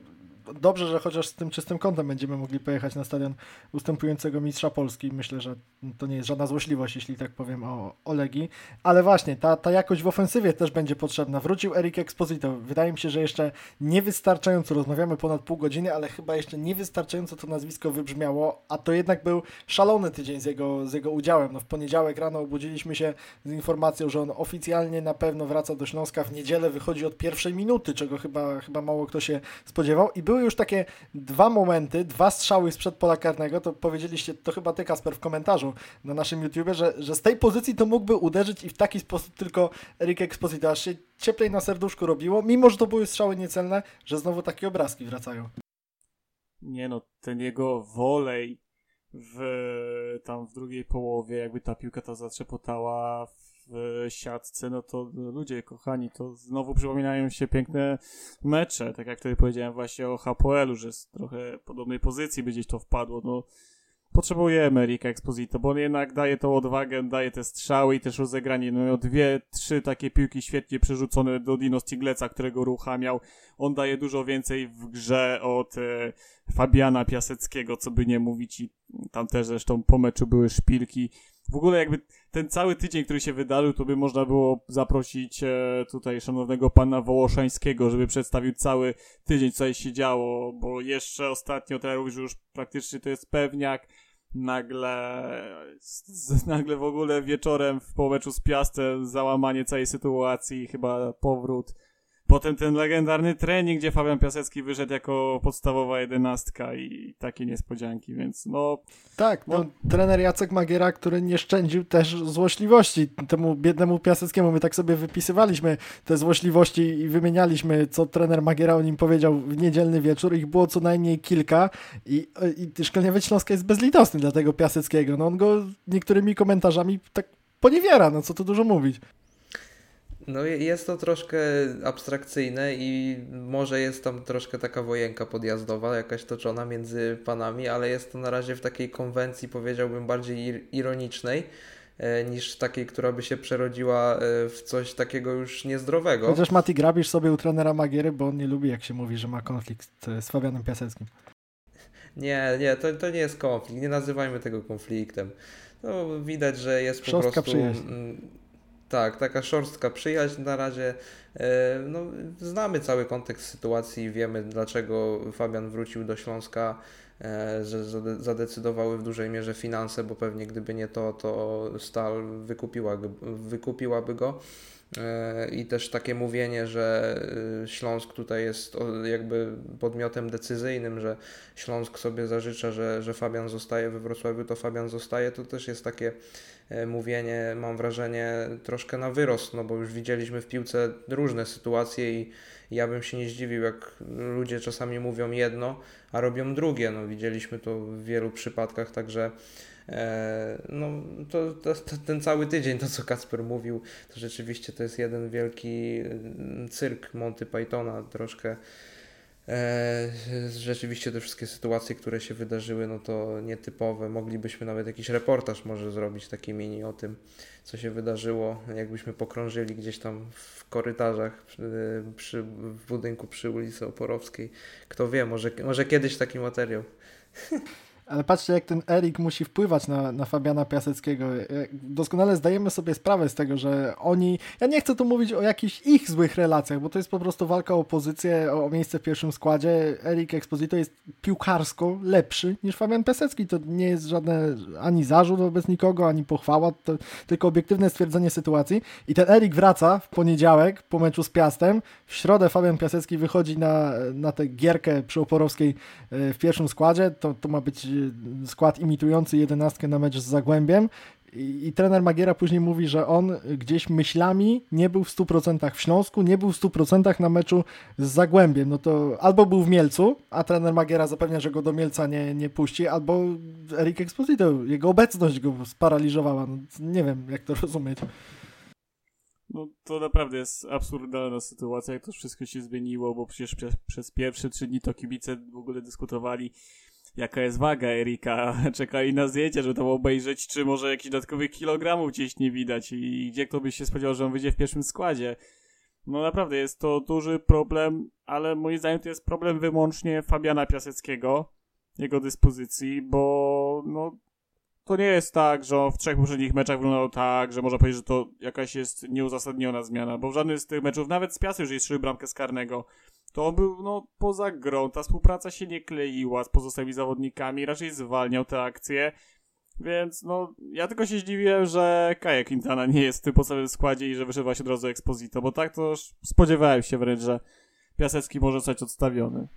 dobrze, że chociaż z tym czystym kątem będziemy mogli pojechać na stadion ustępującego mistrza Polski. Myślę, że to nie jest żadna złośliwość, jeśli tak powiem o Olegi. Ale właśnie, ta, ta jakość w ofensywie też będzie potrzebna. Wrócił Erik Exposito. Wydaje mi się, że jeszcze niewystarczająco, rozmawiamy ponad pół godziny, ale chyba jeszcze niewystarczająco to nazwisko wybrzmiało, a to jednak był szalony tydzień z jego, z jego udziałem. No, w poniedziałek rano obudziliśmy się z informacją, że on oficjalnie na pewno wraca do Śląska. W niedzielę wychodzi od pierwszej minuty, czego chyba, chyba mało kto się spodziewał. I były już takie dwa momenty, dwa strzały sprzed pola karnego, to powiedzieliście, to chyba ty Kasper w komentarzu na naszym YouTubie, że, że z tej pozycji to mógłby uderzyć i w taki sposób tylko Eric Exposito, aż się cieplej na serduszku robiło, mimo że to były strzały niecelne, że znowu takie obrazki wracają. Nie no, ten jego wolej w, tam w drugiej połowie, jakby ta piłka ta zatrzepotała w siatce, no to ludzie kochani, to znowu przypominają się piękne mecze, tak jak wtedy powiedziałem właśnie o HPL-u, że z trochę podobnej pozycji by gdzieś to wpadło, no potrzebujemy Erika Exposito, bo on jednak daje tą odwagę, daje te strzały i też rozegranie. No miał dwie, trzy takie piłki świetnie przerzucone do Dino Stigleca, którego rucha miał. On daje dużo więcej w grze od e, Fabiana Piaseckiego, co by nie mówić i tam też zresztą po meczu były szpilki. W ogóle jakby ten cały tydzień, który się wydarzył, to by można było zaprosić e, tutaj szanownego pana Wołoszańskiego, żeby przedstawił cały tydzień, co się działo, bo jeszcze ostatnio teraz już praktycznie to jest pewniak, nagle z, nagle w ogóle wieczorem w połeczu z Piastem załamanie całej sytuacji, chyba powrót Potem ten legendarny trening, gdzie Fabian Piasecki wyszedł jako podstawowa jedenastka i takie niespodzianki, więc no... Tak, no, no trener Jacek Magiera, który nie szczędził też złośliwości temu biednemu Piaseckiemu. My tak sobie wypisywaliśmy te złośliwości i wymienialiśmy, co trener Magiera o nim powiedział w niedzielny wieczór. Ich było co najmniej kilka i, i Szkoleniowiec Śląska jest bezlitosny dla tego Piaseckiego. No on go niektórymi komentarzami tak poniewiera, no co tu dużo mówić. No jest to troszkę abstrakcyjne i może jest tam troszkę taka wojenka podjazdowa jakaś toczona między panami, ale jest to na razie w takiej konwencji powiedziałbym bardziej ironicznej e, niż takiej, która by się przerodziła e, w coś takiego już niezdrowego. Chociaż Mati grabisz sobie u trenera Magiery, bo on nie lubi jak się mówi, że ma konflikt z Fabianem Piaseckim. Nie, nie, to, to nie jest konflikt, nie nazywajmy tego konfliktem. No, widać, że jest po prostu... Przyjaźń tak, taka szorstka przyjaźń na razie. E, no, znamy cały kontekst sytuacji, wiemy dlaczego Fabian wrócił do Śląska, e, że zadecydowały w dużej mierze finanse, bo pewnie gdyby nie to, to Stal wykupiła, wykupiłaby go. E, I też takie mówienie, że Śląsk tutaj jest jakby podmiotem decyzyjnym, że Śląsk sobie zażycza, że, że Fabian zostaje we Wrocławiu, to Fabian zostaje, to też jest takie mówienie, mam wrażenie, troszkę na wyrost, no bo już widzieliśmy w piłce różne sytuacje i ja bym się nie zdziwił, jak ludzie czasami mówią jedno, a robią drugie. No, widzieliśmy to w wielu przypadkach, także E, no, to, to, to, ten cały tydzień, to co Kasper mówił, to rzeczywiście to jest jeden wielki mm, cyrk Monty Pythona, troszkę. E, rzeczywiście te wszystkie sytuacje, które się wydarzyły, no to nietypowe. Moglibyśmy nawet jakiś reportaż może zrobić taki mini o tym, co się wydarzyło, jakbyśmy pokrążyli gdzieś tam w korytarzach przy, przy w budynku przy ulicy Oporowskiej. Kto wie, może, może kiedyś taki materiał. [laughs] Ale patrzcie, jak ten Erik musi wpływać na, na Fabiana Piaseckiego. Doskonale zdajemy sobie sprawę z tego, że oni. Ja nie chcę tu mówić o jakichś ich złych relacjach, bo to jest po prostu walka o pozycję, o, miejsce w pierwszym składzie. Erik Exposito jest piłkarsko lepszy niż Fabian Piasecki. To nie jest żadne ani zarzut wobec nikogo, ani pochwała, to tylko obiektywne stwierdzenie sytuacji. I ten Erik wraca w poniedziałek po meczu z Piastem. W środę Fabian Piasecki wychodzi na, na tę gierkę przy Oporowskiej e, w pierwszym składzie. To, to ma być skład imitujący jedenastkę na mecz z Zagłębiem i, i, trener Magiera później mówi, że on gdzieś myślami nie był w 100% w Śląsku, nie był w 100% na meczu z Zagłębiem. No to albo był w Mielcu, a trener Magiera zapewnia, że go do Mielca nie, nie puści, albo Erik Exposito, jego obecność go sparaliżowała. No, nie wiem, jak to rozumieć. No to naprawdę jest absurdalna sytuacja, jak to wszystko się zmieniło, bo przecież przez, przez pierwsze trzy dni to kibice w ogóle dyskutowali jaka jest waga Erika. [laughs] Czekali na zdjęcia, żeby to obejrzeć, czy może jakichś dodatkowych kilogramów gdzieś nie widać i gdzie kto by się spodziewał, że on wyjdzie w pierwszym składzie. No naprawdę jest to duży problem, ale moim zdaniem to jest problem wyłącznie Fabiana Piaseckiego, jego dyspozycji, bo no to nie jest tak, że on w trzech poprzednich meczach wyglądał tak, że można powiedzieć, że to jakaś jest nieuzasadniona zmiana, bo w żadnym z tych meczów, nawet z Piasem, jeżeli strzelił bramkę z karnego, to był no, poza grą, ta współpraca się nie kleiła z pozostałymi zawodnikami, raczej zwalniał te akcje, więc no, ja tylko się zdziwiłem, że Kaja Quintana nie jest w tym podstawowym składzie i że wyszedł się od razu Exposito, bo tak to spodziewałem się wręcz, że Piasecki może zostać odstawiony.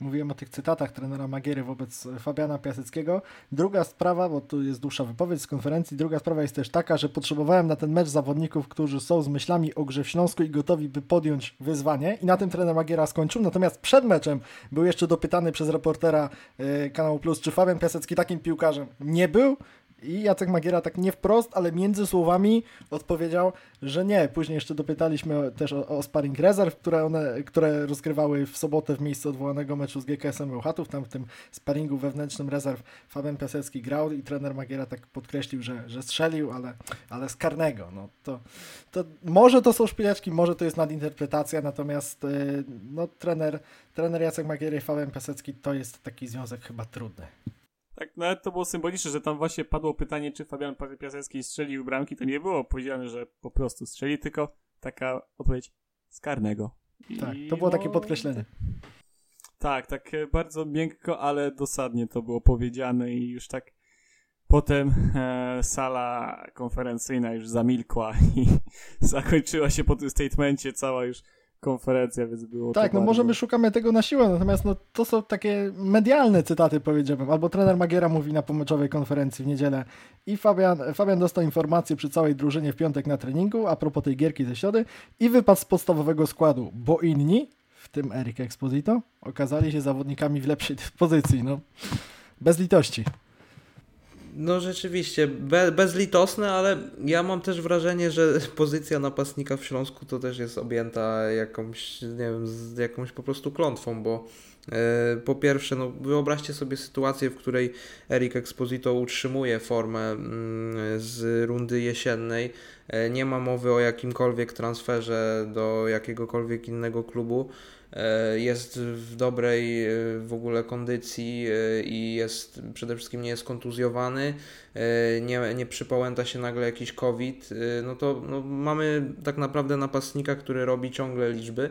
Mówiłem o tych cytatach trenera Magiery wobec Fabiana Piaseckiego. Druga sprawa, bo tu jest dłuższa wypowiedź z konferencji, druga sprawa jest też taka, że potrzebowałem na ten mecz zawodników, którzy są z myślami o grze w Śląsku i gotowi by podjąć wyzwanie i na tym trener Magiera skończył. Natomiast przed meczem był jeszcze dopytany przez reportera yy, Kanału Plus, czy Fabian Piasecki takim piłkarzem nie był. I Jacek Magiera tak nie wprost, ale między słowami odpowiedział, że nie. Później jeszcze dopytaliśmy też o, o sparring rezerw, które, one, które rozgrywały w sobotę w miejscu odwołanego meczu z GKS-em Bełchatów. Tam w tym sparingu wewnętrznym rezerw Fabian Piasecki grał i trener Magiera tak podkreślił, że, że strzelił, ale, ale z karnego. No, to, to może to są szpileczki, może to jest nadinterpretacja, natomiast y, no, trener, trener Jacek Magiera i Fabian Piasecki to jest taki związek chyba trudny. Tak, nawet to było symboliczne, że tam właśnie padło pytanie, czy Fabian Piasecki strzelił bramki. To nie było powiedziane, że po prostu strzeli, tylko taka odpowiedź z karnego. I tak, to było no, takie podkreślenie. Tak, tak e, bardzo miękko, ale dosadnie to było powiedziane i już tak potem e, sala konferencyjna już zamilkła [laughs] i zakończyła się po tym statemencie cała już konferencja, więc było Tak, no bardzo... może my szukamy tego na siłę, natomiast no, to są takie medialne cytaty, powiedziałbym. Albo trener Magiera mówi na pomyczowej konferencji w niedzielę i Fabian, Fabian dostał informację przy całej drużynie w piątek na treningu a propos tej gierki ze środy i wypadł z podstawowego składu, bo inni, w tym Erik Exposito, okazali się zawodnikami w lepszej [laughs] pozycji. No, bez litości. No rzeczywiście, be, bezlitosne, ale ja mam też wrażenie, że [laughs] pozycja napastnika w Śląsku to też jest objęta jakąś, nie wiem, jakąś po prostu klątwą, bo e, po pierwsze, no wyobraźcie sobie sytuację, w której Erik Exposito utrzymuje formę mm, z rundy jesiennej, e, nie ma mowy o jakimkolwiek transferze do jakiegokolwiek innego klubu, jest w dobrej e, w ogóle kondycji e, i jest przede wszystkim nie jest kontuzjowany, nie, nie przypałęta się nagle jakiś COVID, no to no, mamy tak naprawdę napastnika, który robi ciągle liczby.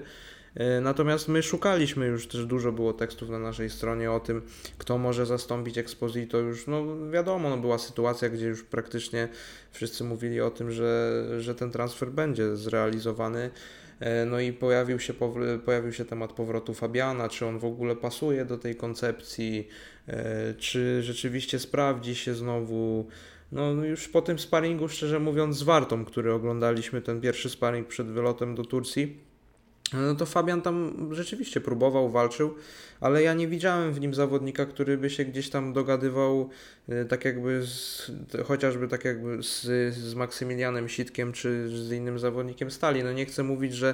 E, natomiast my szukaliśmy już też dużo było tekstów na naszej stronie o tym, kto może zastąpić Exposito. Już no wiadomo, no była sytuacja, gdzie już praktycznie wszyscy mówili o tym, że, że ten transfer będzie zrealizowany. E, no i pojawił się, pojawił się temat powrotu Fabiana, czy on w ogóle pasuje do tej koncepcji, e, czy rzeczywiście sprawdzi się znowu. No już po tym sparingu, szczerze mówiąc, z Wartą, który oglądaliśmy, ten pierwszy sparing przed wylotem do Turcji, no to Fabian tam rzeczywiście próbował, walczył, ale ja nie widziałem w nim zawodnika, który by się gdzieś tam dogadywał y, tak jakby z, chociażby tak jakby z, z Maksymilianem Sitkiem czy z innym zawodnikiem stali. No nie chcę mówić, że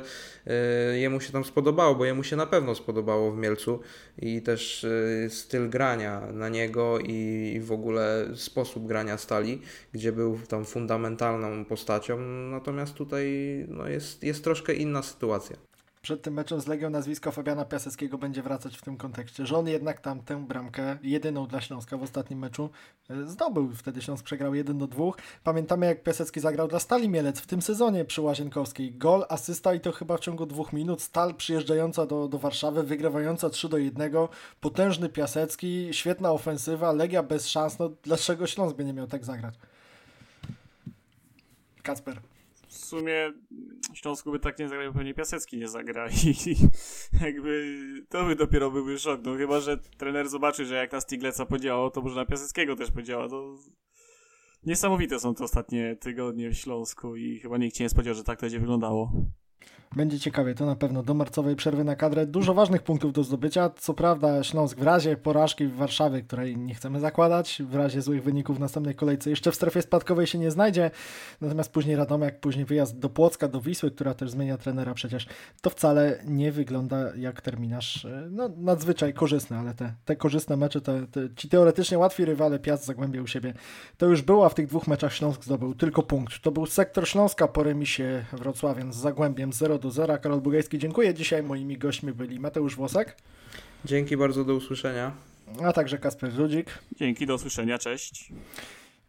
y, jemu się tam spodobało, bo jemu się na pewno spodobało w Mielcu i też y, styl grania na niego i, i w ogóle sposób grania stali, gdzie był tam fundamentalną postacią, natomiast tutaj no jest, jest troszkę inna sytuacja przed tym meczem z Legią nazwisko Fabiana Piaseckiego będzie wracać w tym kontekście, że on jednak tam tę bramkę, jedyną dla Śląska w ostatnim meczu, e, zdobył. Wtedy Śląsk przegrał 1 do 2. Pamiętamy jak Piasecki zagrał dla Stali Mielec w tym sezonie przy Łazienkowskiej. Gol, asysta i to chyba w ciągu dwóch minut. Stal przyjeżdżająca do, do Warszawy, wygrywająca 3 do 1. Potężny Piasecki, świetna ofensywa, Legia bez szans. No dlaczego Śląsk by nie miał tak zagrać? Kacper w sumie Śląsku by tak nie zagrał, pewnie Piasecki nie zagra i [laughs] jakby to by dopiero byłby szok, no chyba, że trener zobaczy, że jak na Stigleca podziałało, to może na Piaseckiego też podziała, to niesamowite są te ostatnie tygodnie w Śląsku i chyba nikt się nie spodziewał, że tak to będzie wyglądało. Będzie ciekawie, to na pewno do marcowej przerwy na kadrę. Dużo ważnych punktów do zdobycia. Co prawda Śląsk w razie porażki w Warszawie, której nie chcemy zakładać, w razie złych wyników w następnej kolejce jeszcze w strefie spadkowej się nie znajdzie. Natomiast później Radomiak, później wyjazd do Płocka, do Wisły, która też zmienia trenera przecież. To wcale nie wygląda jak terminarz e, no, nadzwyczaj korzystny, ale te, te korzystne mecze, te, te, ci teoretycznie łatwi rywale Piast u siebie, to już było, a w tych dwóch meczach Śląsk zdobył tylko punkt. To był sektor Śląska po remisie Wrocławiem z Zagłębiem 0 do 0. Karol Bugajski, dziękuję. Dzisiaj moimi gośćmi byli Mateusz Włosek. Dzięki bardzo, do usłyszenia. A także Kasper Rudzik. Dzięki, do usłyszenia, cześć.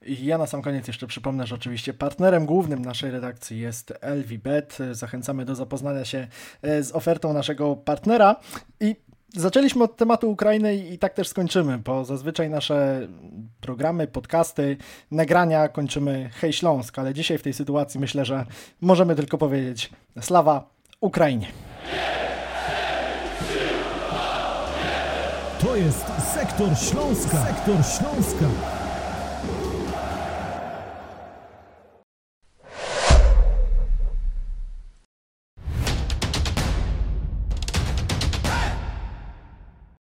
I ja na sam koniec jeszcze przypomnę, że oczywiście partnerem głównym naszej redakcji jest LVBet. Zachęcamy do zapoznania się e, z ofertą naszego partnera. I Zaczęliśmy od tematu Ukrainy i tak też skończymy, bo zazwyczaj nasze programy, podcasty, nagrania kończymy Hej Śląsk, ale dzisiaj w tej sytuacji myślę, że możemy tylko powiedzieć Slawa Ukrainie. To jest Sektor Śląska. Sektor Śląska.